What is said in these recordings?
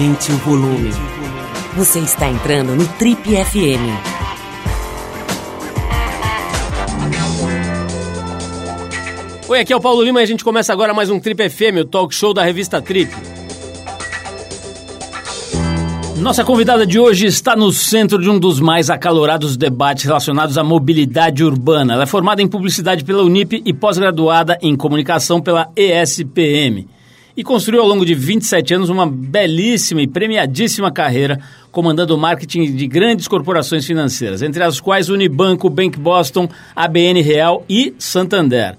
Aumente o volume. Você está entrando no Trip FM. Oi, aqui é o Paulo Lima e a gente começa agora mais um Trip FM, o talk show da revista Trip. Nossa convidada de hoje está no centro de um dos mais acalorados debates relacionados à mobilidade urbana. Ela é formada em publicidade pela Unip e pós-graduada em comunicação pela ESPM. E construiu ao longo de 27 anos uma belíssima e premiadíssima carreira comandando o marketing de grandes corporações financeiras, entre as quais Unibanco, Bank Boston, ABN Real e Santander,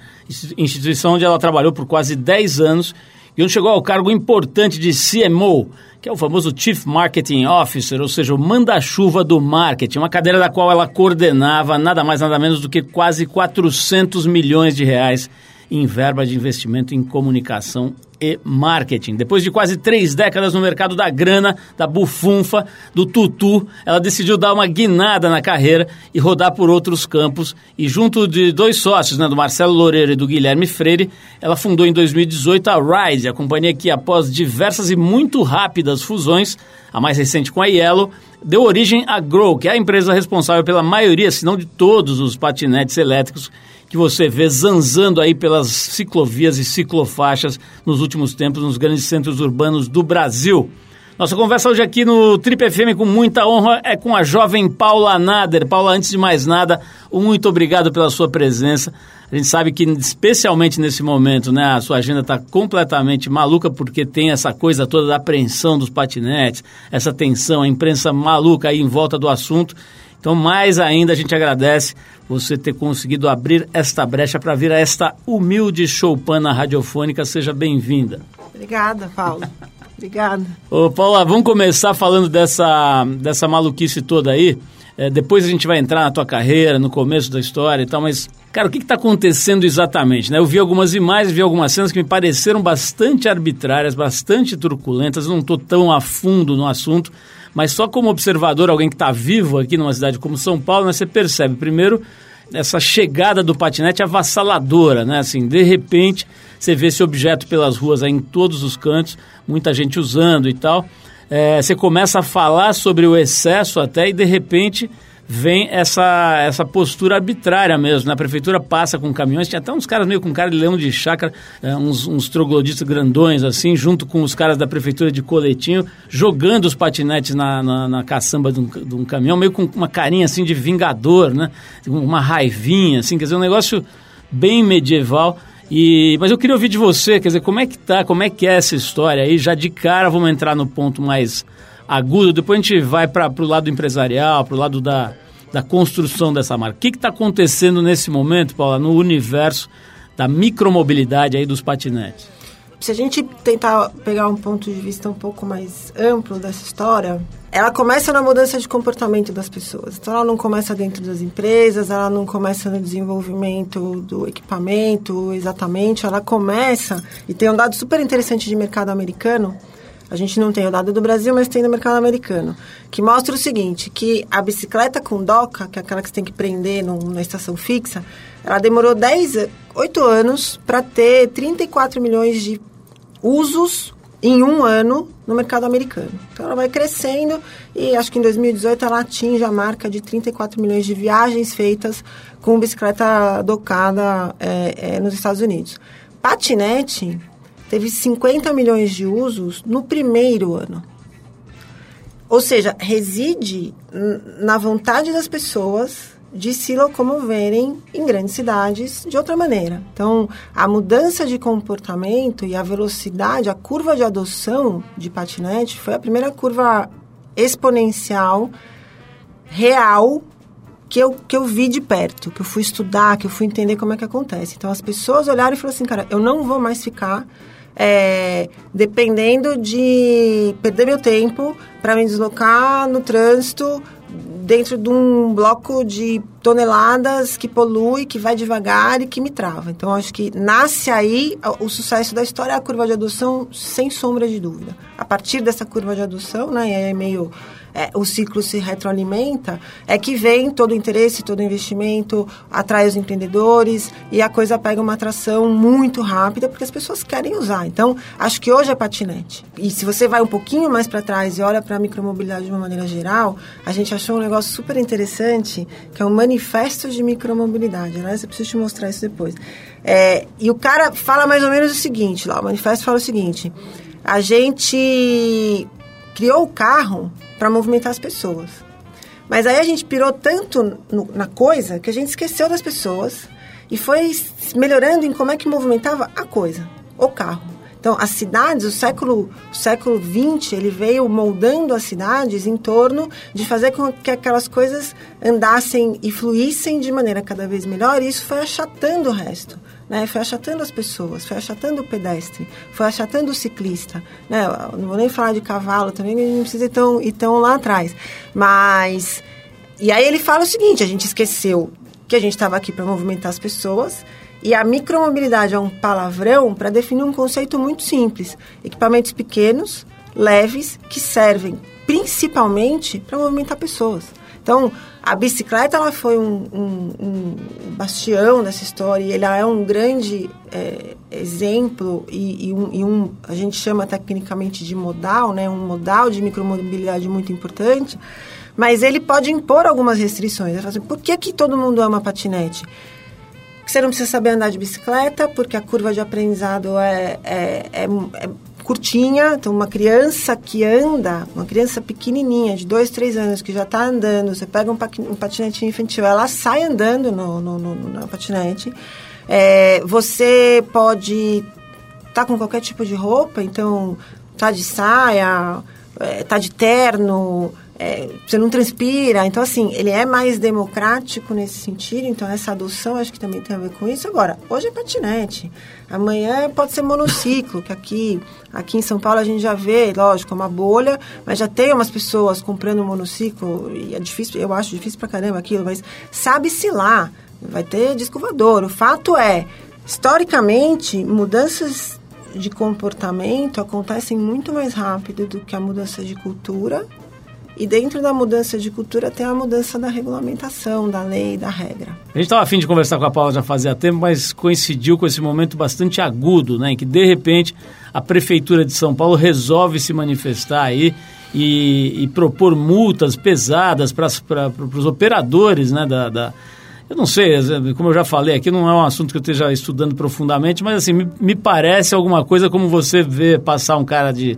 instituição onde ela trabalhou por quase 10 anos e onde chegou ao cargo importante de CMO, que é o famoso Chief Marketing Officer, ou seja, o manda-chuva do marketing, uma cadeira da qual ela coordenava nada mais nada menos do que quase 400 milhões de reais em verba de investimento em comunicação e marketing. Depois de quase três décadas no mercado da grana, da bufunfa, do tutu, ela decidiu dar uma guinada na carreira e rodar por outros campos. E junto de dois sócios, né, do Marcelo Loureiro e do Guilherme Freire, ela fundou em 2018 a Ride, a companhia que, após diversas e muito rápidas fusões, a mais recente com a Yellow, deu origem à Grow, que é a empresa responsável pela maioria, se não de todos, os patinetes elétricos que você vê zanzando aí pelas ciclovias e ciclofaixas nos últimos tempos nos grandes centros urbanos do Brasil. Nossa conversa hoje aqui no Trip FM com muita honra é com a jovem Paula Nader. Paula, antes de mais nada, muito obrigado pela sua presença. A gente sabe que, especialmente nesse momento, né, a sua agenda está completamente maluca porque tem essa coisa toda da apreensão dos patinetes, essa tensão, a imprensa maluca aí em volta do assunto. Então, mais ainda, a gente agradece você ter conseguido abrir esta brecha para vir a esta humilde choupana radiofônica. Seja bem-vinda. Obrigada, Paulo. Obrigada. Ô, Paula, vamos começar falando dessa, dessa maluquice toda aí. É, depois a gente vai entrar na tua carreira, no começo da história e tal, mas, cara, o que está acontecendo exatamente? Né? Eu vi algumas imagens, vi algumas cenas que me pareceram bastante arbitrárias, bastante truculentas, não estou tão a fundo no assunto, mas só como observador, alguém que está vivo aqui numa cidade como São Paulo, né, você percebe, primeiro, essa chegada do patinete avassaladora, né? Assim, de repente, você vê esse objeto pelas ruas aí em todos os cantos, muita gente usando e tal. É, você começa a falar sobre o excesso até e, de repente, vem essa, essa postura arbitrária mesmo. Na né? prefeitura passa com caminhões, tinha até uns caras meio com cara de leão de chácara, é, uns, uns trogloditas grandões assim, junto com os caras da prefeitura de coletinho, jogando os patinetes na, na, na caçamba de um, de um, caminhão, meio com uma carinha assim de vingador, né? Uma raivinha, assim, quer dizer, um negócio bem medieval. E, mas eu queria ouvir de você, quer dizer, como é que tá, como é que é essa história aí? Já de cara vamos entrar no ponto mais agudo, depois a gente vai para o lado empresarial, para o lado da, da construção dessa marca. O que está acontecendo nesse momento, Paula, no universo da micromobilidade aí dos patinetes? Se a gente tentar pegar um ponto de vista um pouco mais amplo dessa história, ela começa na mudança de comportamento das pessoas. Então, ela não começa dentro das empresas, ela não começa no desenvolvimento do equipamento exatamente, ela começa, e tem um dado super interessante de mercado americano, a gente não tem o dado do Brasil, mas tem no mercado americano, que mostra o seguinte, que a bicicleta com doca, que é aquela que você tem que prender num, na estação fixa, ela demorou 10, 8 anos para ter 34 milhões de usos em um ano no mercado americano. Então ela vai crescendo e acho que em 2018 ela atinge a marca de 34 milhões de viagens feitas com bicicleta docada é, é, nos Estados Unidos. Patinete teve 50 milhões de usos no primeiro ano. Ou seja, reside na vontade das pessoas de se locomoverem em grandes cidades de outra maneira. Então, a mudança de comportamento e a velocidade, a curva de adoção de patinete foi a primeira curva exponencial real que eu, que eu vi de perto, que eu fui estudar, que eu fui entender como é que acontece. Então, as pessoas olharam e falaram assim, cara, eu não vou mais ficar é, dependendo de perder meu tempo para me deslocar no trânsito dentro de um bloco de toneladas que polui, que vai devagar e que me trava. Então, acho que nasce aí o sucesso da história, a curva de adoção, sem sombra de dúvida. A partir dessa curva de adoção, né, é meio é, o ciclo se retroalimenta, é que vem todo o interesse, todo o investimento, atrai os empreendedores e a coisa pega uma atração muito rápida porque as pessoas querem usar. Então, acho que hoje é patinete. E se você vai um pouquinho mais para trás e olha para a micromobilidade de uma maneira geral, a gente achou um negócio super interessante, que é um manifesto de micromobilidade. Aliás, eu preciso te mostrar isso depois. É, e o cara fala mais ou menos o seguinte, lá, o manifesto fala o seguinte, a gente criou o carro para movimentar as pessoas. Mas aí a gente pirou tanto no, na coisa que a gente esqueceu das pessoas e foi melhorando em como é que movimentava a coisa, o carro. Então, as cidades, o século, o século XX, ele veio moldando as cidades em torno de fazer com que aquelas coisas andassem e fluíssem de maneira cada vez melhor, e isso foi achatando o resto. Né, foi achatando as pessoas, foi achatando o pedestre, foi achatando o ciclista. Né? não vou nem falar de cavalo também, não precisa ir tão, ir tão lá atrás. Mas. E aí ele fala o seguinte: a gente esqueceu que a gente estava aqui para movimentar as pessoas. E a micromobilidade é um palavrão para definir um conceito muito simples: equipamentos pequenos, leves, que servem principalmente para movimentar pessoas. Então, a bicicleta ela foi um, um, um bastião dessa história e ela é um grande é, exemplo e, e, um, e, um, a gente chama tecnicamente de modal, né, um modal de micromobilidade muito importante, mas ele pode impor algumas restrições. Assim, por que, que todo mundo ama patinete? Porque você não precisa saber andar de bicicleta, porque a curva de aprendizado é, é, é, é curtinha, então uma criança que anda, uma criança pequenininha, de dois, três anos, que já está andando, você pega um, um patinete infantil, ela sai andando no, no, no, no patinete. É, você pode estar tá com qualquer tipo de roupa, então tá de saia, é, tá de terno, é, você não transpira. Então, assim, ele é mais democrático nesse sentido. Então, essa adoção acho que também tem a ver com isso. Agora, hoje é patinete. Amanhã pode ser monociclo, que aqui, aqui em São Paulo a gente já vê, lógico, é uma bolha, mas já tem umas pessoas comprando monociclo. E é difícil, eu acho difícil pra caramba aquilo, mas sabe-se lá. Vai ter disco voador. O fato é, historicamente, mudanças de comportamento acontecem muito mais rápido do que a mudança de cultura e dentro da mudança de cultura tem a mudança da regulamentação, da lei, da regra. A gente estava afim de conversar com a Paula já fazia tempo, mas coincidiu com esse momento bastante agudo, né? Em que de repente a Prefeitura de São Paulo resolve se manifestar aí e, e propor multas pesadas para os operadores, né? Da, da, eu não sei, como eu já falei aqui, não é um assunto que eu esteja estudando profundamente, mas assim, me, me parece alguma coisa como você vê passar um cara de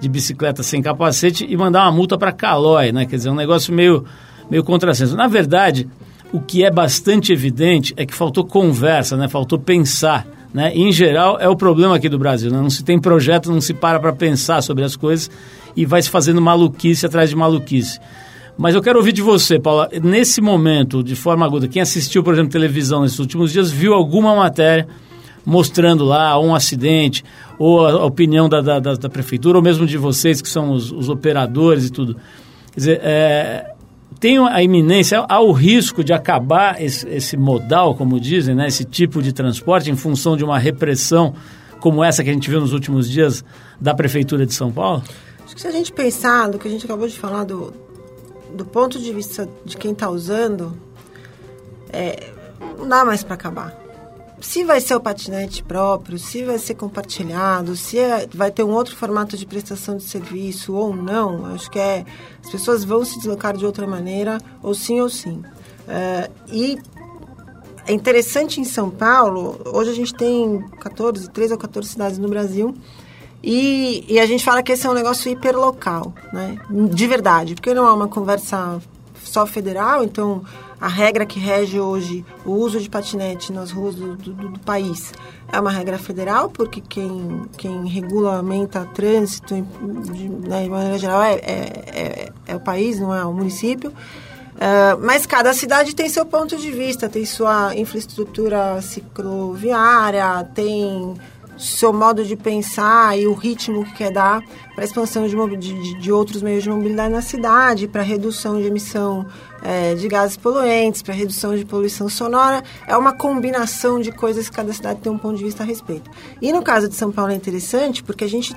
de bicicleta sem capacete e mandar uma multa para Calói, né? Quer dizer, um negócio meio, meio contrassenso. Na verdade, o que é bastante evidente é que faltou conversa, né? Faltou pensar, né? Em geral, é o problema aqui do Brasil, né? Não se tem projeto, não se para para pensar sobre as coisas e vai se fazendo maluquice atrás de maluquice. Mas eu quero ouvir de você, Paula, nesse momento, de forma aguda, quem assistiu, por exemplo, televisão nesses últimos dias, viu alguma matéria mostrando lá um acidente, ou a opinião da, da, da, prefeitura, ou mesmo de vocês que são os, os operadores e tudo. Quer dizer, é, tem a iminência, há o risco de acabar esse, esse, modal, como dizem, né, esse tipo de transporte, em função de uma repressão como essa que a gente viu nos últimos dias da Prefeitura de São Paulo? Acho que se a gente pensar no que a gente acabou de falar do, do ponto de vista de quem está usando, é, não dá mais para acabar se vai ser o patinete próprio, se vai ser compartilhado, se é, vai ter um outro formato de prestação de serviço ou não, acho que é as pessoas vão se deslocar de outra maneira, ou sim ou sim. Uh, e é interessante em São Paulo, hoje a gente tem 14, 13 ou 14 cidades no Brasil, e, e a gente fala que esse é um negócio hiperlocal, né? De verdade, porque não é uma conversa só federal, então a regra que rege hoje o uso de patinete nas ruas do, do, do país é uma regra federal, porque quem, quem regulamenta trânsito de, né, de maneira geral é, é, é, é, o país, não é o município. Uh, mas cada cidade tem seu ponto de vista, tem sua infraestrutura cicloviária, tem seu modo de pensar e o ritmo que quer dar para a expansão de, de, de, outros meios de mobilidade na cidade, para redução de emissão é, de gases poluentes, para redução de poluição sonora. É uma combinação de coisas que cada cidade tem um ponto de vista a respeito. E no caso de São Paulo é interessante porque a gente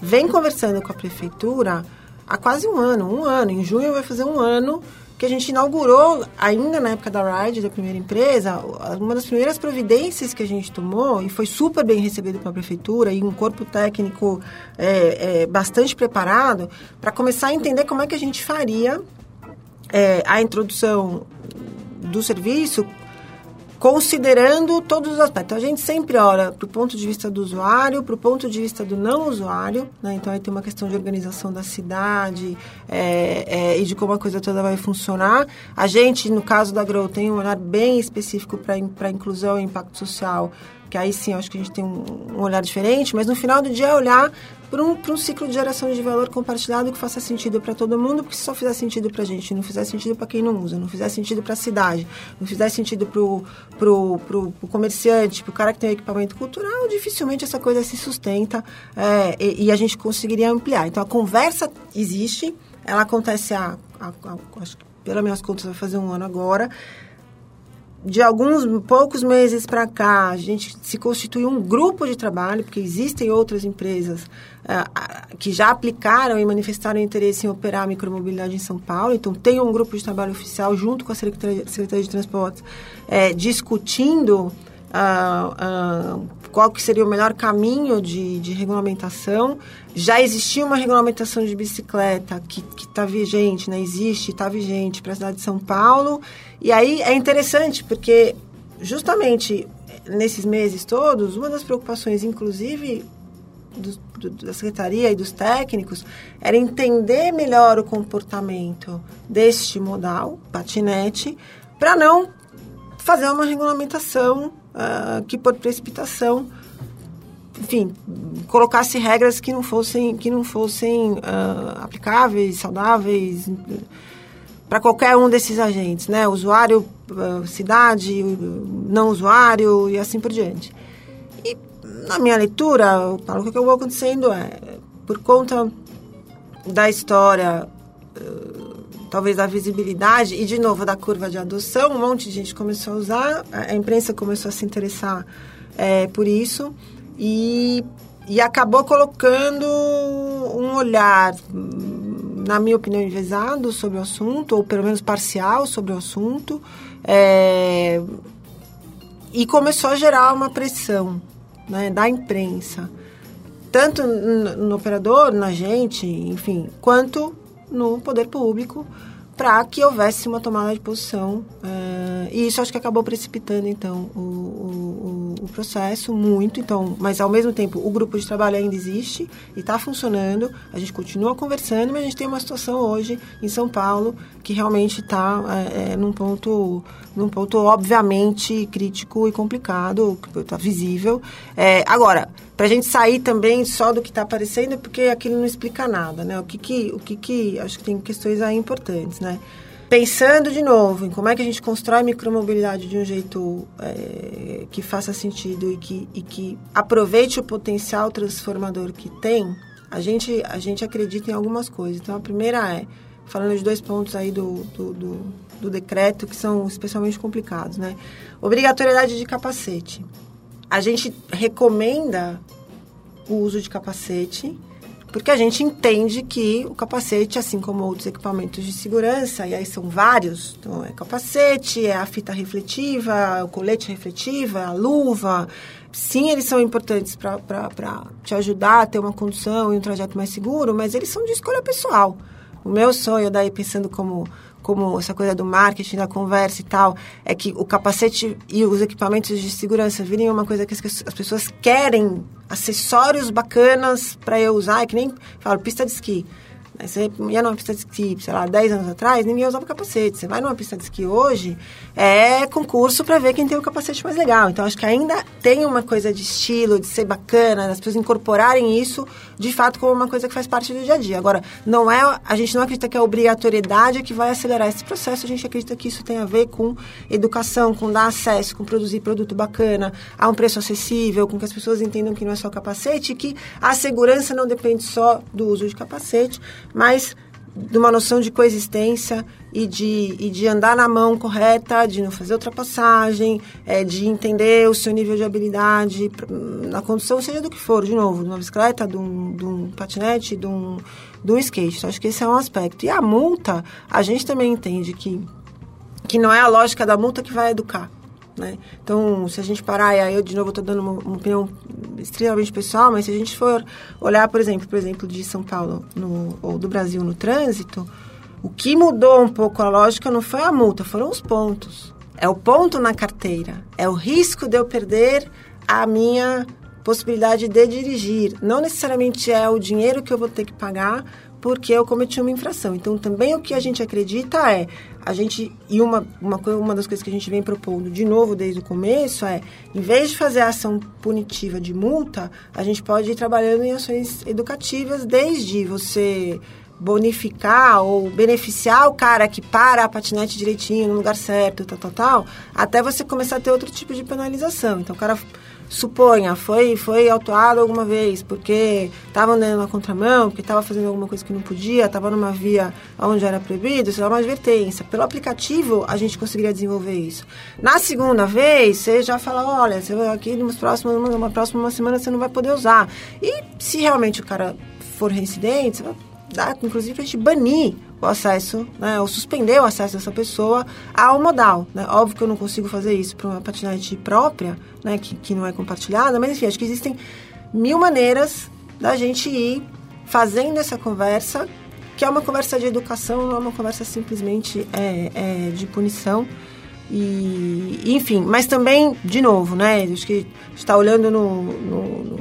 vem conversando com a prefeitura há quase um ano, um ano. Em junho vai fazer um ano que a gente inaugurou, ainda na época da Ride, da primeira empresa, uma das primeiras providências que a gente tomou, e foi super bem recebido pela prefeitura, e um corpo técnico é, é, bastante preparado, para começar a entender como é que a gente faria é, a introdução do serviço considerando todos os aspectos. A gente sempre olha para o ponto de vista do usuário, para o ponto de vista do não usuário, né? então aí tem uma questão de organização da cidade é, é, e de como a coisa toda vai funcionar. A gente, no caso da Grow, tem um olhar bem específico para a inclusão e impacto social que aí sim acho que a gente tem um, um olhar diferente, mas no final do dia é olhar para um, um ciclo de geração de valor compartilhado que faça sentido para todo mundo, porque se só fizer sentido para a gente, não fizer sentido para quem não usa, não fizer sentido para a cidade, não fizer sentido para o pro, pro, pro comerciante, para o cara que tem equipamento cultural, dificilmente essa coisa se sustenta é, e, e, a gente conseguiria ampliar. Então a conversa existe, ela acontece há, há, há acho que pelas minhas contas vai fazer um ano agora de alguns poucos meses para cá, a gente se constituiu um grupo de trabalho, porque existem outras empresas uh, que já aplicaram e manifestaram interesse em operar a micromobilidade em São Paulo. Então, tem um grupo de trabalho oficial junto com a Secretaria, de Transportes, é, discutindo qual que seria o melhor caminho de, de regulamentação. Já existia uma regulamentação de bicicleta que está vigente, né? existe, está vigente para a cidade de São Paulo. E aí é interessante, porque justamente nesses meses todos, uma das preocupações, inclusive do, do, da secretaria e dos técnicos, era entender melhor o comportamento deste modal, patinete, para não fazer uma regulamentação uh, que por precipitação, enfim, colocasse regras que não fossem, que não fossem uh, aplicáveis, saudáveis para qualquer um desses agentes, né? Usuário, uh, cidade, não usuário e assim por diante. E na minha leitura, o que acabou acontecendo é, por conta da história talvez da visibilidade e de novo da curva de adoção, um monte de gente começou a usar, a imprensa começou a se interessar é, por isso. E, e acabou colocando um olhar, na minha opinião, envezado sobre o assunto, ou pelo menos parcial sobre o assunto, é, e começou a gerar uma pressão né, da imprensa, tanto no, no operador, na gente, enfim, quanto no poder público para que houvesse uma tomada de posição. E isso acho que acabou precipitando, então, o, o, o, processo muito. Então, mas, ao mesmo tempo, o grupo de trabalho ainda existe e está funcionando. A gente continua conversando, mas a gente tem uma situação hoje em São Paulo que realmente está é, é, num ponto num ponto obviamente crítico e complicado, que está visível. É, agora, para a gente sair também só do que está aparecendo, porque aquilo não explica nada, né? O que que, o que que, acho que tem questões aí importantes, né? Pensando de novo em como é que a gente constrói micromobilidade de um jeito é, que faça sentido e que, e que aproveite o potencial transformador que tem, a gente, a gente acredita em algumas coisas. Então, a primeira é, falando de dois pontos aí do, do, do do decreto que são especialmente complicados, né? Obrigatoriedade de capacete. A gente recomenda o uso de capacete porque a gente entende que o capacete, assim como outros equipamentos de segurança, e aí são vários, então é capacete, é a fita refletiva, o colete refletiva, a luva, sim, eles são importantes para te ajudar a ter uma condução e um trajeto mais seguro, mas eles são de escolha pessoal. O meu sonho, daí pensando como como essa coisa do marketing, da conversa e tal, é que o capacete e os equipamentos de segurança virem uma coisa que as, pessoas querem, acessórios bacanas para eu usar, é que nem, falo, pista de esqui. Você ia numa pista de esqui, sei lá, 10 anos atrás, ninguém usava capacete. Você vai numa pista de esqui hoje, é concurso para ver quem tem o capacete mais legal. Então, acho que ainda tem uma coisa de estilo, de ser bacana, das pessoas incorporarem isso, de fato, como uma coisa que faz parte do dia a dia. Agora, não é, a gente não acredita que é a obrigatoriedade que vai acelerar esse processo. A gente acredita que isso tem a ver com educação, com dar acesso, com produzir produto bacana, a um preço acessível, com que as pessoas entendam que não é só capacete, que a segurança não depende só do uso de capacete, mas de uma noção de coexistência e de, e de andar na mão correta, de não fazer ultrapassagem, é, de entender o seu nível de habilidade na condução, seja do que for, de novo, de uma bicicleta, de um, de um patinete, de um, do skate. Então, acho que esse é um aspecto. E a multa, a gente também entende que, que não é a lógica da multa que vai educar. Né? Então, se a gente parar, e aí eu de novo estou dando uma, uma, opinião extremamente pessoal, mas se a gente for olhar, por exemplo, por exemplo, de São Paulo no, ou do Brasil no trânsito, o que mudou um pouco a lógica não foi a multa, foram os pontos. É o ponto na carteira, é o risco de eu perder a minha possibilidade de dirigir. Não necessariamente é o dinheiro que eu vou ter que pagar porque eu cometi uma infração. Então, também o que a gente acredita é, a gente, e uma, uma, uma das coisas que a gente vem propondo de novo desde o começo é, em vez de fazer a ação punitiva de multa, a gente pode ir trabalhando em ações educativas, desde você bonificar ou beneficiar o cara que para a patinete direitinho no lugar certo, tal, tal, tal, até você começar a ter outro tipo de penalização. Então, o cara suponha, foi, foi autuado alguma vez porque estava andando na contramão, porque estava fazendo alguma coisa que não podia, estava numa via onde era proibido, isso é uma advertência. Pelo aplicativo, a gente conseguiria desenvolver isso. Na segunda vez, você já fala, olha, você vai aqui numa próxima, numa próxima semana você não vai poder usar. E se realmente o cara for reincidente, você vai inclusive, a gente banir o acesso, né, ou suspender o acesso dessa pessoa ao modal. Né? Óbvio que eu não consigo fazer isso para uma patinete própria, né, que, que não é compartilhada, mas enfim, acho que existem mil maneiras da gente ir fazendo essa conversa, que é uma conversa de educação, não é uma conversa simplesmente é, é, de punição. E, enfim, mas também, de novo, né? Acho que está olhando no, no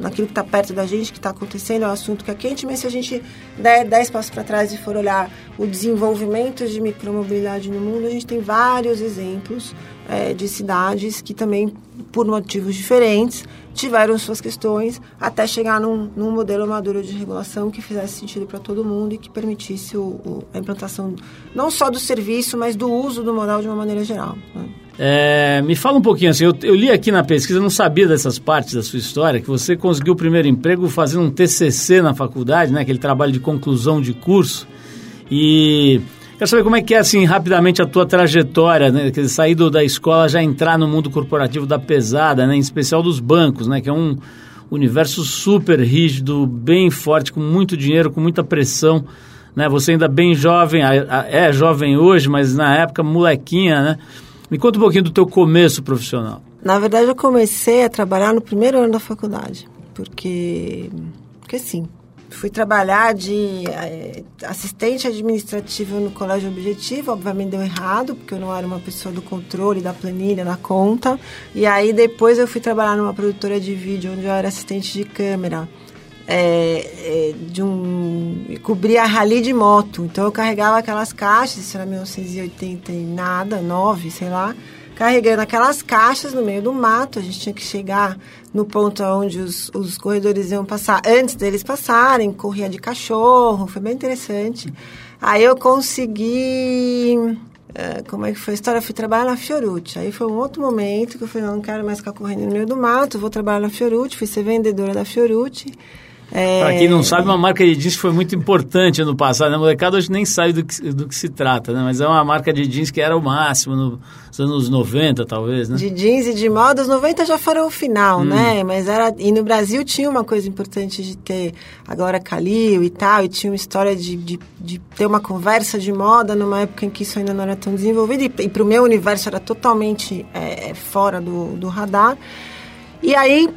naquilo que está perto da gente, que está acontecendo, é um assunto que é quente, mas se a gente der 10 passos para trás e for olhar o desenvolvimento de micromobilidade no mundo, a gente tem vários exemplos é, de cidades que também, por motivos diferentes, tiveram suas questões até chegar num, num modelo maduro de regulação que fizesse sentido para todo mundo e que permitisse o, o, a implantação não só do serviço, mas do uso do modal de uma maneira geral. Né? É, me fala um pouquinho assim, eu, eu, li aqui na pesquisa, não sabia dessas partes da sua história, que você conseguiu o primeiro emprego fazendo um TCC na faculdade, né, aquele trabalho de conclusão de curso. E quero saber como é que é, assim, rapidamente a tua trajetória, né, quer dizer, sair da escola, já entrar no mundo corporativo da pesada, né, em especial dos bancos, né, que é um universo super rígido, bem forte, com muito dinheiro, com muita pressão. Né, você ainda bem jovem, é jovem hoje, mas na época molequinha, né? Me conta um pouquinho do teu começo profissional. Na verdade, eu comecei a trabalhar no primeiro ano da faculdade, porque, porque sim, fui trabalhar de é, assistente administrativa no colégio objetivo, obviamente deu errado, porque eu não era uma pessoa do controle, da planilha, da conta. E aí depois eu fui trabalhar numa produtora de vídeo, onde eu era assistente de câmera. É, é, de um cobria rally de moto. Então eu carregava aquelas caixas, isso era 1980 e nada, 9, sei lá, carregando aquelas caixas no meio do mato. A gente tinha que chegar no ponto onde os, os corredores iam passar antes deles passarem, corria de cachorro, foi bem interessante. Aí eu consegui é, como é que foi a história? Eu fui trabalhar na Fiorucci. Aí foi um outro momento que eu falei, não, não quero mais ficar correndo no meio do mato, vou trabalhar na Fiorucci, fui ser vendedora da Fiorucci. É... Para quem não sabe, uma marca de jeans que foi muito importante no passado. Né? A molecada hoje nem sabe do que, do que se trata, né? Mas é uma marca de jeans que era o máximo nos anos 90, talvez, né? De jeans e de moda, os 90 já foram o final, hum. né? Mas era... E no Brasil tinha uma coisa importante de ter agora Calil e tal, e tinha uma história de, de, de, ter uma conversa de moda numa época em que isso ainda não era tão desenvolvido. E, e para o meu universo era totalmente é, fora do, do radar. E aí,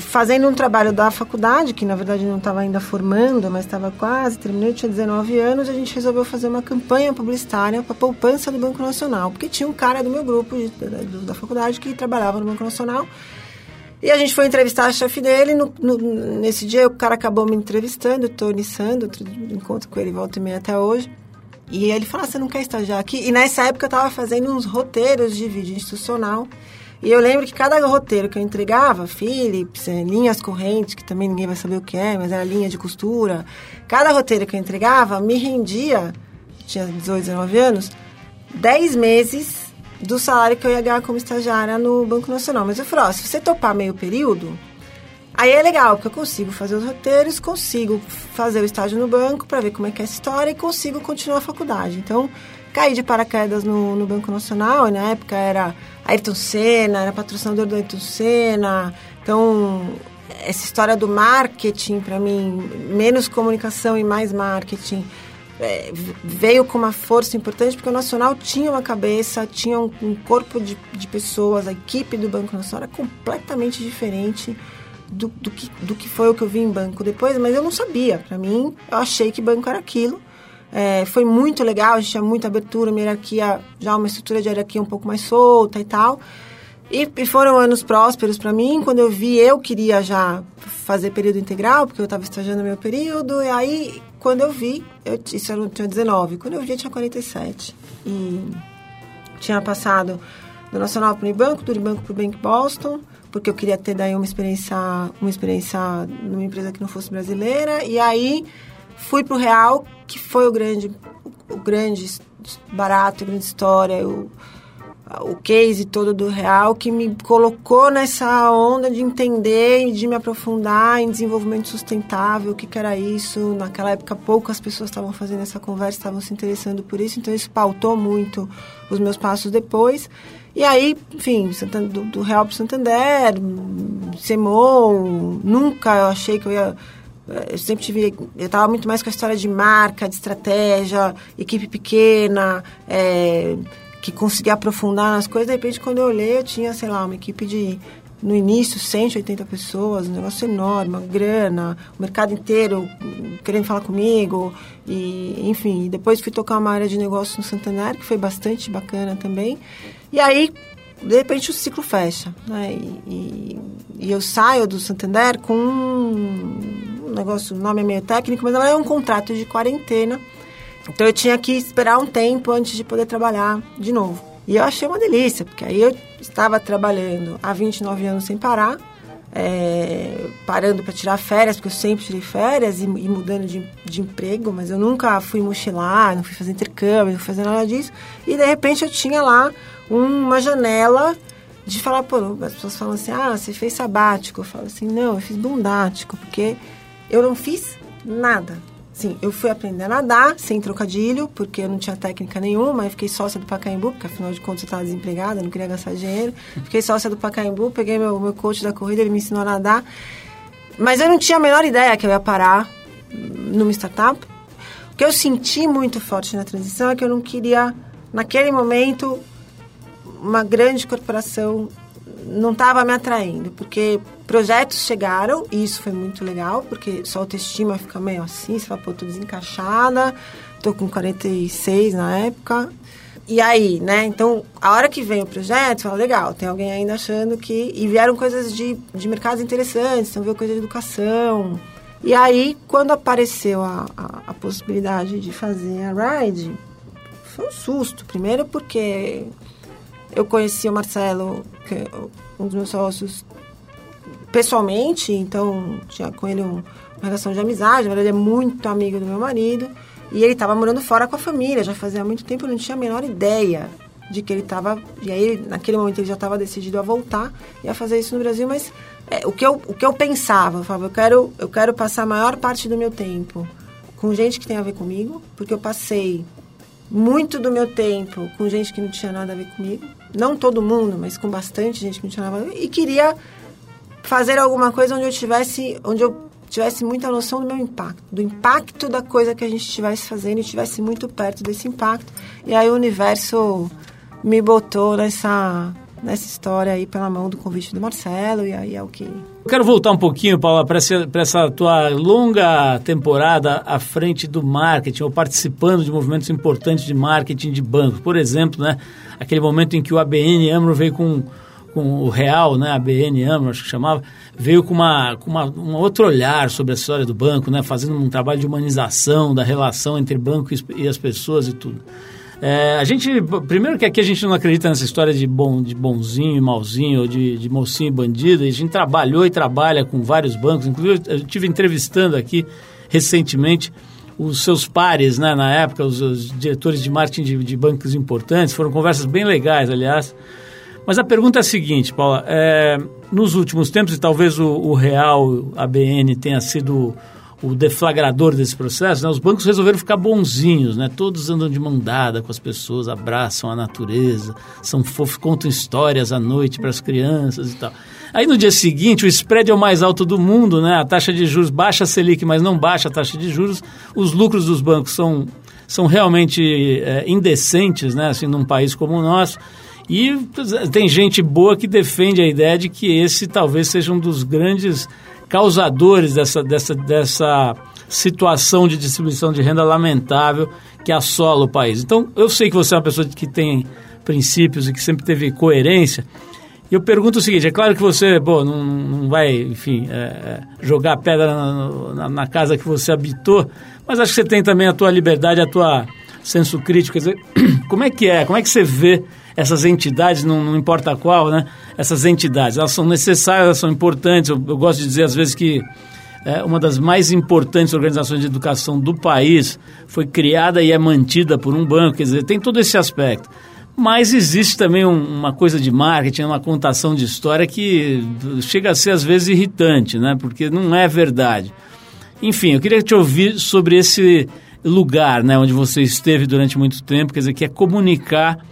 fazendo um trabalho da faculdade, que na verdade não estava ainda formando, mas estava quase terminando, tinha 19 anos, a gente resolveu fazer uma campanha publicitária para a poupança do Banco Nacional, porque tinha um cara do meu grupo de, da, da faculdade que trabalhava no Banco Nacional. E a gente foi entrevistar a chefe dele. No, no, nesse dia, o cara acabou me entrevistando, o Tony Sando, encontro com ele volta e meia até hoje. E ele falou: ah, Você não quer estagiar aqui? E nessa época eu estava fazendo uns roteiros de vídeo institucional. E eu lembro que cada roteiro que eu entregava, Philips, linhas correntes, que também ninguém vai saber o que é, mas era linha de costura. Cada roteiro que eu entregava me rendia, tinha 18, 19 anos, 10 meses do salário que eu ia ganhar como estagiária no Banco Nacional. Mas eu falei, ó, se você topar meio período, aí é legal, porque eu consigo fazer os roteiros, consigo fazer o estágio no banco para ver como é que é essa história e consigo continuar a faculdade. Então, caí de paraquedas no, no Banco Nacional, e na época era Ayrton Senna, era patrocinador do Ayrton Senna, então essa história do marketing, para mim, menos comunicação e mais marketing, é, veio com uma força importante, porque o Nacional tinha uma cabeça, tinha um, um corpo de, de, pessoas, a equipe do Banco Nacional era completamente diferente do, do, que, do que foi o que eu vi em banco depois, mas eu não sabia. Para mim, eu achei que banco era aquilo. É, foi muito legal, a gente tinha muita abertura, uma hierarquia, já uma estrutura de hierarquia um pouco mais solta e tal. E, e foram anos prósperos para mim. Quando eu vi, eu queria já fazer período integral, porque eu estava estagiando meu período. E aí, quando eu vi, eu, isso eu tinha 19. Quando eu vi, eu tinha 47. E tinha passado do Nacional para o Unibanco, do Unibanco para o Bank Boston, porque eu queria ter daí uma experiência, uma experiência numa empresa que não fosse brasileira. E aí fui para o Real, que foi o grande, o grande barato, a grande história, o, o case todo do Real, que me colocou nessa onda de entender e de me aprofundar em desenvolvimento sustentável, o que, que era isso. Naquela época, poucas pessoas estavam fazendo essa conversa, estavam se interessando por isso, então isso pautou muito os meus passos depois. E aí, enfim, do, do Real para Santander, Semon, nunca eu achei que eu ia eu sempre tive eu estava muito mais com a história de marca de estratégia equipe pequena é, que conseguia aprofundar nas coisas. De repente, quando eu olhei, eu tinha, sei lá, uma equipe de, no início, 180 pessoas, um negócio enorme, uma grana, o mercado inteiro querendo falar comigo. E, enfim, depois fui tocar uma área de negócio no Santander, que foi bastante bacana também. E aí, de repente, o ciclo fecha. Né? E, e, eu saio do Santander com um negócio, o nome é meio técnico, mas é um contrato de quarentena então eu tinha que esperar um tempo antes de poder trabalhar de novo. E eu achei uma delícia, porque aí eu estava trabalhando há 29 anos sem parar, é, parando para tirar férias, porque eu sempre tirei férias e, e mudando de, de, emprego, mas eu nunca fui mochilar, não fui fazer intercâmbio, não fui fazer nada disso. E de repente eu tinha lá uma janela de falar, pô, as pessoas falam assim, ah, você fez sabático. Eu falo assim, não, eu fiz bundático, porque eu não fiz nada. Sim, eu fui aprender a nadar sem trocadilho, porque eu não tinha técnica nenhuma. Aí fiquei sócia do Pacaembu, porque afinal de contas eu estava desempregada, não queria gastar dinheiro. Fiquei sócia do Pacaembu, peguei meu, meu coach da corrida, ele me ensinou a nadar. Mas eu não tinha a menor ideia que eu ia parar numa startup. O que eu senti muito forte na transição é que eu não queria, naquele momento, uma grande corporação não estava me atraindo, porque projetos chegaram, e isso foi muito legal, porque só autoestima fica meio assim, você fala, pô, tô desencaixada, tô com 46 na época. E aí, né? Então, a hora que vem o projeto, fala, legal, tem alguém ainda achando que. E vieram coisas de, de mercados interessantes, então veio coisa de educação. E aí, quando apareceu a, a, a possibilidade de fazer a Ride, foi um susto. Primeiro porque eu conheci o Marcelo, que é um dos meus sócios, pessoalmente, então tinha com ele um, uma relação de amizade, na verdade é muito amigo do meu marido, e ele estava morando fora com a família, já fazia muito tempo, eu não tinha a menor ideia de que ele estava, e aí naquele momento ele já estava decidido a voltar e a fazer isso no Brasil, mas é, o, que eu, o que eu pensava, eu falava, eu quero, eu quero passar a maior parte do meu tempo com gente que tem a ver comigo, porque eu passei muito do meu tempo com gente que não tinha nada a ver comigo. Não todo mundo, mas com bastante gente que não tinha nada a ver. E queria fazer alguma coisa onde eu tivesse, onde eu tivesse muita noção do meu impacto, do impacto da coisa que a gente estivesse fazendo e estivesse muito perto desse impacto. E aí o universo me botou nessa nessa história aí pela mão do convite do Marcelo e aí é o que... Quero voltar um pouquinho, Paula, para essa, essa tua longa temporada à frente do marketing ou participando de movimentos importantes de marketing de bancos. Por exemplo, né, aquele momento em que o ABN AMRO veio com, com o Real, né, ABN AMRO, acho que chamava, veio com, uma, com uma, um outro olhar sobre a história do banco, né, fazendo um trabalho de humanização da relação entre banco e as pessoas e tudo. É, a gente, primeiro que aqui a gente não acredita nessa história de, bom, de bonzinho e malzinho, ou de, de mocinho e bandido. A gente trabalhou e trabalha com vários bancos. Inclusive, eu estive entrevistando aqui recentemente os seus pares, né, na época, os, os diretores de marketing de, de, bancos importantes. Foram conversas bem legais, aliás. Mas a pergunta é a seguinte, Paula. É, nos últimos tempos, e talvez o, o Real ABN tenha sido o deflagrador desse processo, né? os bancos resolveram ficar bonzinhos, né? Todos andam de mão dada com as pessoas, abraçam a natureza, são fofos, contam histórias à noite para as crianças e tal. Aí no dia seguinte, o spread é o mais alto do mundo, né? A taxa de juros baixa a Selic, mas não baixa a taxa de juros. Os lucros dos bancos são, são realmente é, indecentes, né? Assim, num país como o nosso. E tem gente boa que defende a ideia de que esse talvez seja um dos grandes causadores dessa, dessa, dessa situação de distribuição de renda lamentável que assola o país. Então, eu sei que você é uma pessoa que tem princípios e que sempre teve coerência. E eu pergunto o seguinte: é claro que você bom, não, não vai, enfim, é, é jogar pedra na, na, na, casa que você habitou, mas acho que você tem também a tua liberdade, a tua senso crítico. Quer dizer, como é que é? Como é que você vê essas entidades, não, não, importa qual, né? Essas entidades, elas são necessárias, elas são importantes. Eu, eu gosto de dizer às vezes que é, uma das mais importantes organizações de educação do país foi criada e é mantida por um banco. Quer dizer, tem todo esse aspecto. Mas existe também um, uma coisa de marketing, uma contação de história que chega a ser às vezes irritante, né? Porque não é verdade. Enfim, eu queria te ouvir sobre esse lugar, né, onde você esteve durante muito tempo, quer dizer, que é comunicar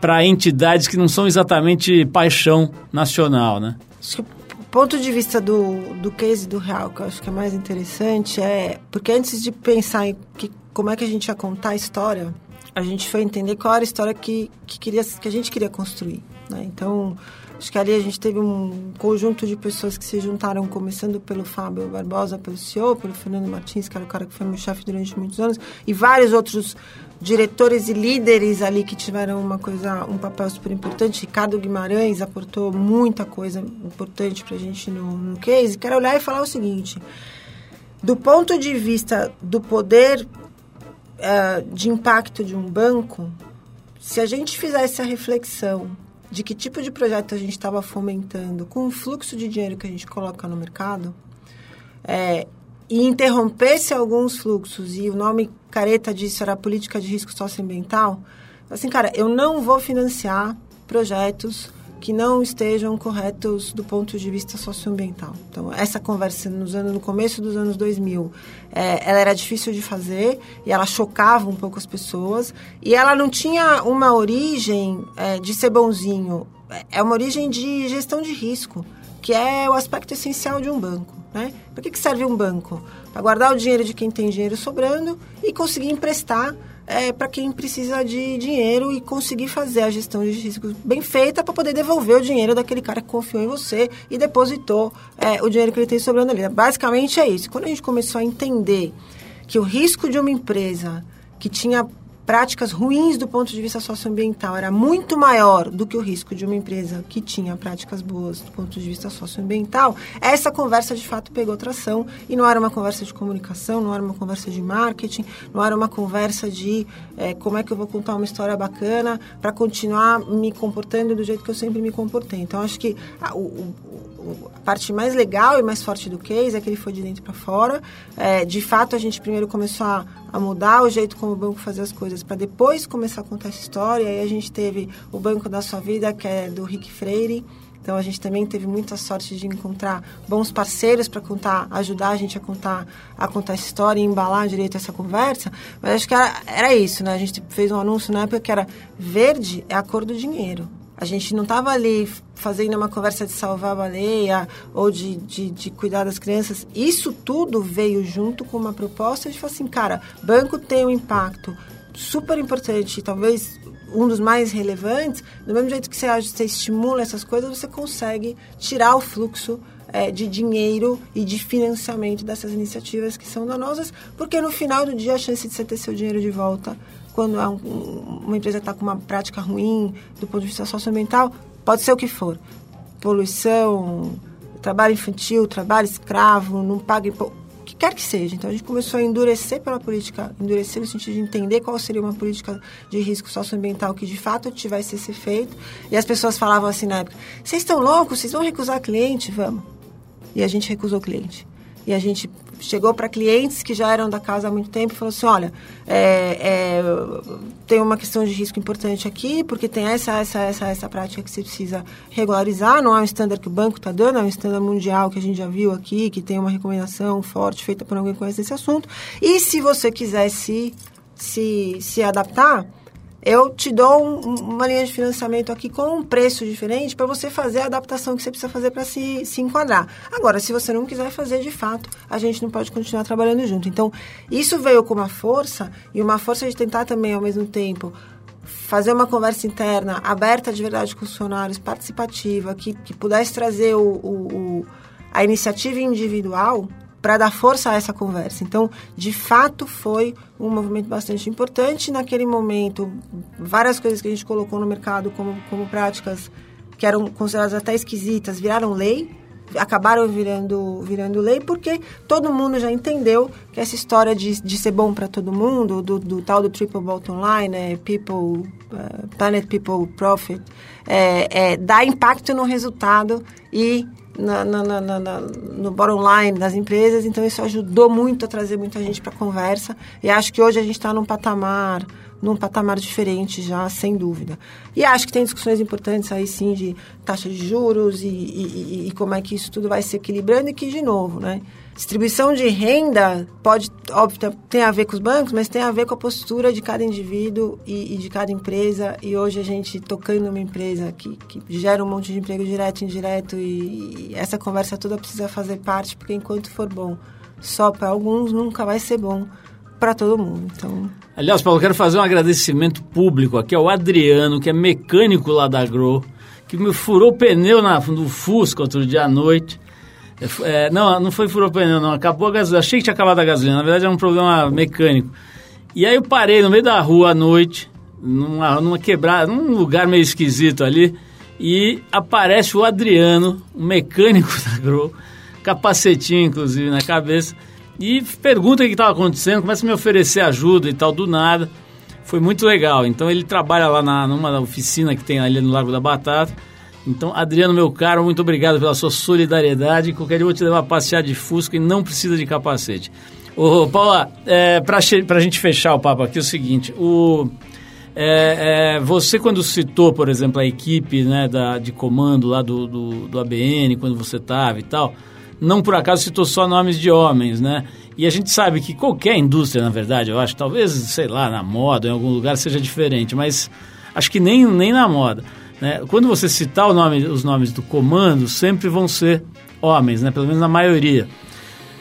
para entidades que não são exatamente paixão nacional, né? Acho que o ponto de vista do, do case do real, que eu acho que é mais interessante, é porque antes de pensar em que, como é que a gente ia contar a história, a gente foi entender qual era a história que, que, queria, que a gente queria construir. Né? Então, acho que ali a gente teve um conjunto de pessoas que se juntaram, começando pelo Fábio Barbosa, pelo CEO, pelo Fernando Martins, que era o cara que foi meu chefe durante muitos anos, e vários outros diretores e líderes ali que tiveram uma coisa, um papel super importante. Ricardo Guimarães aportou muita coisa importante para a gente no, no case. Quero olhar e falar o seguinte: do ponto de vista do poder uh, de impacto de um banco, se a gente fizesse a reflexão de que tipo de projeto a gente estava fomentando com o fluxo de dinheiro que a gente coloca no mercado, é, e interrompesse alguns fluxos, e o nome careta disso era política de risco socioambiental, assim, cara, eu não vou financiar projetos que não estejam corretos do ponto de vista socioambiental. Então, essa conversa nos anos, no começo dos anos 2000, é, ela era difícil de fazer e ela chocava um pouco as pessoas e ela não tinha uma origem é, de ser bonzinho, é uma origem de gestão de risco, que é o aspecto essencial de um banco. Né? Para que, que serve um banco? Para guardar o dinheiro de quem tem dinheiro sobrando e conseguir emprestar é, para quem precisa de dinheiro e conseguir fazer a gestão de riscos bem feita para poder devolver o dinheiro daquele cara que confiou em você e depositou é, o dinheiro que ele tem sobrando ali. Basicamente é isso. Quando a gente começou a entender que o risco de uma empresa que tinha práticas ruins do ponto de vista socioambiental era muito maior do que o risco de uma empresa que tinha práticas boas do ponto de vista socioambiental, essa conversa de fato pegou tração e não era uma conversa de comunicação, não era uma conversa de marketing, não era uma conversa de é, como é que eu vou contar uma história bacana para continuar me comportando do jeito que eu sempre me comportei. Então, acho que a, o, a parte mais legal e mais forte do case é que ele foi de dentro para fora. É, de fato, a gente primeiro começou a, a mudar o jeito como o banco fazia as coisas para depois começar a contar essa história. E aí a gente teve o Banco da Sua Vida, que é do Rick Freire. Então a gente também teve muita sorte de encontrar bons parceiros para contar, ajudar a gente a contar, a contar essa história e embalar direito essa conversa. Mas acho que era, era isso, né? A gente fez um anúncio na época que era verde é a cor do dinheiro. A gente não estava ali fazendo uma conversa de salvar a baleia ou de, de, de, cuidar das crianças. Isso tudo veio junto com uma proposta de falar assim, cara, banco tem um impacto super importante, talvez um dos mais relevantes. Do mesmo jeito que você, você estimula essas coisas, você consegue tirar o fluxo é, de dinheiro e de financiamento dessas iniciativas que são danosas, porque no final do dia a chance de você ter seu dinheiro de volta quando um, uma empresa está com uma prática ruim do ponto de vista socioambiental, pode ser o que for. Poluição, trabalho infantil, trabalho escravo, não paga imposto, o que quer que seja. Então a gente começou a endurecer pela política, endurecer no sentido de entender qual seria uma política de risco socioambiental que de fato tivesse esse efeito. E as pessoas falavam assim na época: vocês estão loucos, vocês vão recusar cliente? Vamos. E a gente recusou cliente. E a gente chegou para clientes que já eram da casa há muito tempo e falou assim, olha, é, é, tem uma questão de risco importante aqui, porque tem essa, essa, essa, essa prática que você precisa regularizar, não é um standard que o banco está dando, é um standard mundial que a gente já viu aqui, que tem uma recomendação forte feita por alguém que conhece esse assunto. E se você quiser se, se, se adaptar, eu te dou um, uma linha de financiamento aqui com um preço diferente para você fazer a adaptação que você precisa fazer para se, se enquadrar. Agora, se você não quiser fazer de fato, a gente não pode continuar trabalhando junto. Então, isso veio com uma força e uma força de tentar também, ao mesmo tempo, fazer uma conversa interna aberta de verdade com os funcionários, participativa, que, que pudesse trazer o, o, o a iniciativa individual para dar força a essa conversa. Então, de fato, foi um movimento bastante importante. Naquele momento, várias coisas que a gente colocou no mercado como, como práticas que eram consideradas até esquisitas viraram lei, acabaram virando, virando lei, porque todo mundo já entendeu que essa história de, de ser bom para todo mundo, do, do, tal do triple bottom line, é, people, uh, planet, people, profit, é, é, dá impacto no resultado e na, na, na, no bottom line das empresas, então isso ajudou muito a trazer muita gente para a conversa. E acho que hoje a gente está num patamar num patamar diferente já, sem dúvida. E acho que tem discussões importantes aí sim de taxa de juros e, e, e como é que isso tudo vai se equilibrando e que, de novo, né? Distribuição de renda pode, óbvio, tem a ver com os bancos, mas tem a ver com a postura de cada indivíduo e, e de cada empresa. E hoje a gente tocando uma empresa que, que gera um monte de emprego direto indireto e, e essa conversa toda precisa fazer parte, porque enquanto for bom só para alguns, nunca vai ser bom para todo mundo. Então... Aliás, Paulo, quero fazer um agradecimento público aqui ao Adriano, que é mecânico lá da Grow, que me furou o pneu na, no Fusca outro dia à noite. É, não, não foi furou pneu, não. Acabou a gasolina. Achei que tinha acabado a gasolina. Na verdade, era um problema mecânico. E aí eu parei no meio da rua à noite, numa, numa quebrada, num lugar meio esquisito ali, e aparece o Adriano, um mecânico da Grow, capacetinho, inclusive, na cabeça, e pergunta o que estava acontecendo, começa a me oferecer ajuda e tal, do nada. Foi muito legal. Então ele trabalha lá na, numa oficina que tem ali no Largo da Batata. Então, Adriano, meu caro, muito obrigado pela sua solidariedade. Qualquer dia eu vou te levar a passear de Fusca e não precisa de capacete. Ô, Paula, é, para a gente fechar o papo aqui, é o seguinte: o, é, é, você, quando citou, por exemplo, a equipe né, da, de comando lá do, do, do ABN, quando você estava e tal, não por acaso citou só nomes de homens, né? E a gente sabe que qualquer indústria, na verdade, eu acho, talvez, sei lá, na moda, em algum lugar seja diferente, mas acho que nem, nem na moda. Né? Quando você citar nome, os nomes do comando, sempre vão ser homens, né? pelo menos na maioria.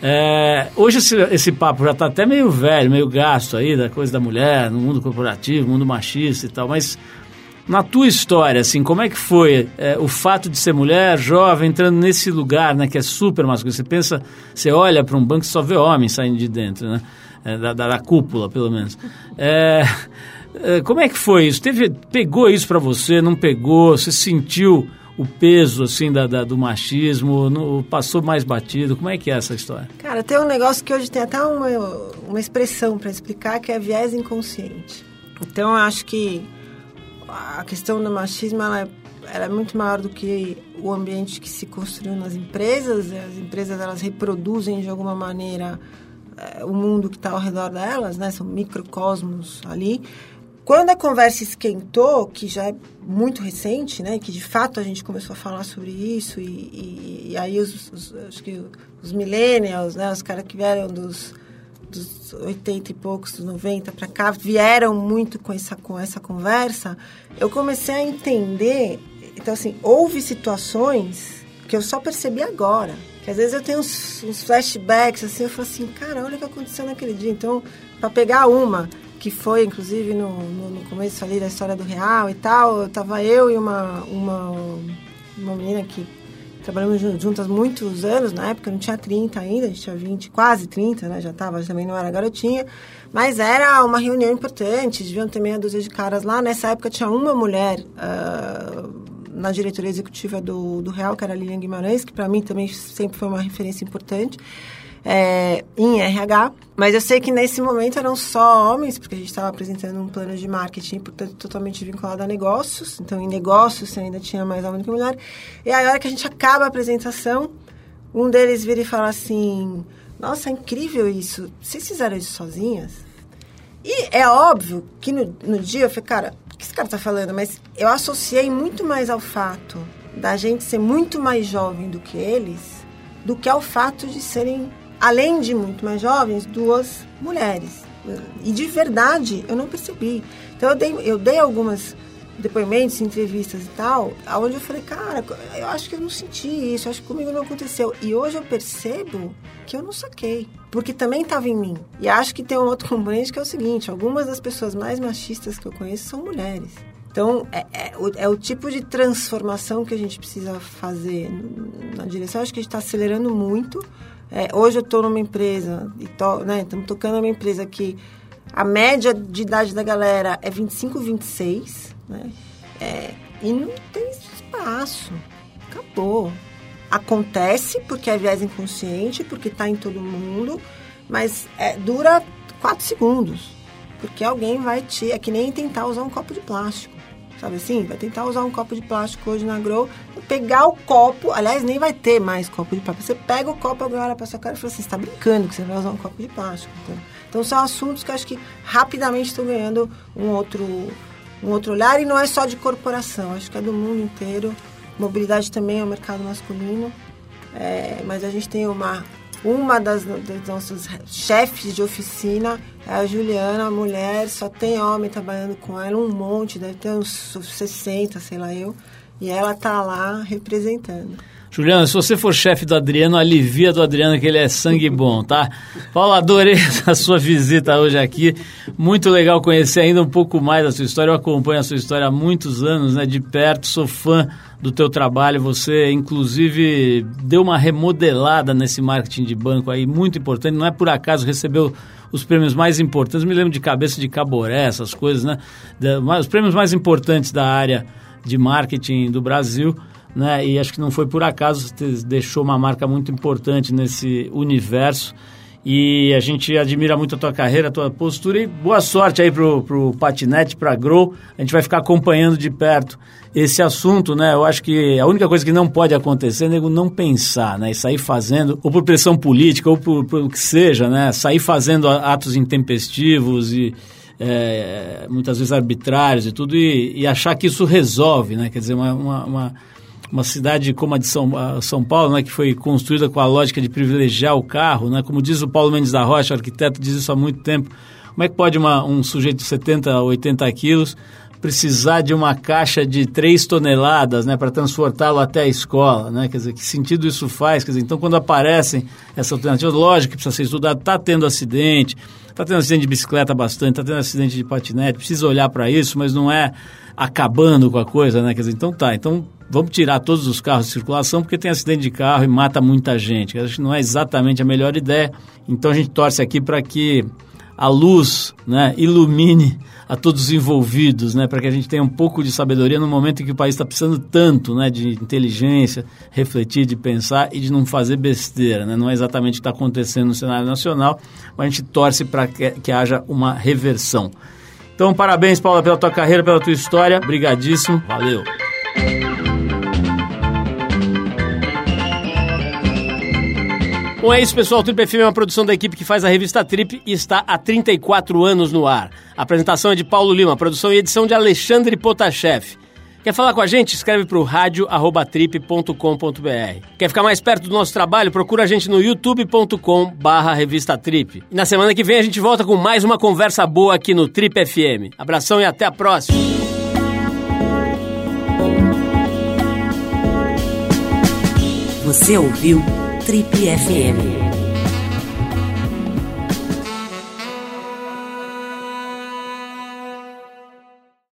É, hoje esse, esse papo já está até meio velho, meio gasto aí, da coisa da mulher, no mundo corporativo, mundo machista e tal, mas na tua história, assim, como é que foi é, o fato de ser mulher, jovem, entrando nesse lugar, né, que é super masculino? Você pensa, você olha para um banco e só vê homens saindo de dentro, né? É, da, da, da, cúpula, pelo menos. É, é, como é que foi isso? Teve, pegou isso para você? Não pegou? Você sentiu o peso assim da, da do machismo? No, passou mais batido? Como é que é essa história? Cara, tem um negócio que hoje tem até uma, uma expressão para explicar que é viés inconsciente. Então, eu acho que a questão do machismo ela é, ela é muito maior do que o ambiente que se construiu nas empresas. As empresas elas reproduzem de alguma maneira o mundo que está ao redor delas, né? São microcosmos ali. Quando a conversa esquentou, que já é muito recente, né, que de fato a gente começou a falar sobre isso, e, e, e aí os, os, acho que os millennials, né, os caras que vieram dos, dos 80 e poucos, dos 90 para cá, vieram muito com essa, com essa conversa, eu comecei a entender. Então, assim, houve situações que eu só percebi agora. Que às vezes eu tenho uns, uns flashbacks, assim, eu falo assim, cara, olha o que aconteceu naquele dia. Então, para pegar uma, que foi inclusive no, no, no, começo ali da história do real e tal. Tava eu e uma, uma, uma menina que trabalhamos juntas muitos anos, na época não tinha 30 ainda, a gente tinha 20, quase 30, né? Já tava, também não era garotinha. Mas era uma reunião importante, deviam ter meia dúzia de caras lá. Nessa época tinha uma mulher uh, na diretoria executiva do, do Real, que era a Lilian Guimarães, que para mim também sempre foi uma referência importante é, em RH. Mas eu sei que nesse momento eram só homens, porque a gente estava apresentando um plano de marketing, portanto, totalmente vinculado a negócios. Então, em negócios ainda tinha mais homem do que mulher. E aí, a hora que a gente acaba a apresentação, um deles vira e fala assim: Nossa, é incrível isso. Vocês fizeram isso sozinhas? E é óbvio que no, no dia eu falei, cara, que esse cara tá falando? Mas eu associei muito mais ao fato da gente ser muito mais jovem do que eles, do que ao fato de serem, além de muito mais jovens, duas mulheres. E de verdade, eu não percebi. Então eu dei, eu dei algumas depoimentos, entrevistas e tal, aonde eu falei, cara, eu acho que eu não senti isso, acho que comigo não aconteceu. E hoje eu percebo que eu não saquei, porque também estava em mim. E acho que tem um outro componente que é o seguinte, algumas das pessoas mais machistas que eu conheço são mulheres. Então, é, é, é, o tipo de transformação que a gente precisa fazer na direção. Acho que a gente está acelerando muito. É, hoje eu estou numa empresa, estamos né, tocando uma empresa que a média de idade da galera é 25, 26. Né? É, e não tem espaço. Acabou. Acontece porque é viés inconsciente, porque está em todo mundo, mas é, dura quatro segundos. Porque alguém vai te. É que nem tentar usar um copo de plástico. Sabe assim? Vai tentar usar um copo de plástico hoje na Grow, pegar o copo, aliás, nem vai ter mais copo de plástico. Você pega o copo agora para sua cara e fala assim: você está brincando que você vai usar um copo de plástico. Então, então são assuntos que eu acho que rapidamente estão ganhando um outro um outro olhar e não é só de corporação, acho que é do mundo inteiro. Mobilidade também é um mercado masculino, é, mas a gente tem uma uma das, das nossas chefes de oficina é a Juliana, mulher, só tem homem trabalhando com ela, um monte, deve ter uns 60, sei lá eu, e ela tá lá representando. Juliana, se você for chefe do Adriano, alivia do Adriano que ele é sangue bom, tá? Paulo, adorei a sua visita hoje aqui. Muito legal conhecer ainda um pouco mais da sua história. Eu acompanho a sua história há muitos anos, né? De perto, sou fã do teu trabalho. Você, inclusive, deu uma remodelada nesse marketing de banco aí, muito importante. Não é por acaso, recebeu os prêmios mais importantes. Me lembro de cabeça de caboré, essas coisas, né? Os prêmios mais importantes da área de marketing do Brasil né? E acho que não foi por acaso, você deixou uma marca muito importante nesse universo. E a gente admira muito a tua carreira, a tua postura e boa sorte aí pro, pro patinete, pra Grow. A gente vai ficar acompanhando de perto esse assunto, né? Eu acho que a única coisa que não pode acontecer é nego não pensar, né? E sair fazendo, ou por pressão política, ou por, por o que seja, né? Sair fazendo atos intempestivos e é, muitas vezes arbitrários e tudo, e, e, achar que isso resolve, né? Quer dizer, uma, uma, uma uma cidade como a de São, a São Paulo, né, que foi construída com a lógica de privilegiar o carro, né, como diz o Paulo Mendes da Rocha, arquiteto, diz isso há muito tempo. Como é que pode uma, um sujeito de 70, 80 quilos precisar de uma caixa de 3 toneladas né, para transportá-lo até a escola? Né? Quer dizer, que sentido isso faz? Quer dizer, então, quando aparecem essas alternativas, lógico que precisa ser estudado, está tendo acidente, está tendo acidente de bicicleta bastante, está tendo acidente de patinete, precisa olhar para isso, mas não é acabando com a coisa, né? Quer dizer, então tá, então vamos tirar todos os carros de circulação porque tem acidente de carro e mata muita gente. Acho que não é exatamente a melhor ideia. Então a gente torce aqui para que a luz né, ilumine a todos os envolvidos, né, para que a gente tenha um pouco de sabedoria no momento em que o país está precisando tanto né, de inteligência, refletir, de pensar e de não fazer besteira. Né? Não é exatamente o que está acontecendo no cenário nacional, mas a gente torce para que, que haja uma reversão. Então, parabéns, Paula, pela tua carreira, pela tua história. Obrigadíssimo. Valeu. Bom, é isso, pessoal. O Trip FM é uma produção da equipe que faz a revista Trip e está há 34 anos no ar. A apresentação é de Paulo Lima, produção e edição de Alexandre Potashev. Quer falar com a gente? Escreve para o rádio.trip.com.br. Quer ficar mais perto do nosso trabalho? Procura a gente no youtube.com barra revista Trip. Na semana que vem a gente volta com mais uma conversa boa aqui no Trip FM. Abração e até a próxima! Você ouviu Trip FM.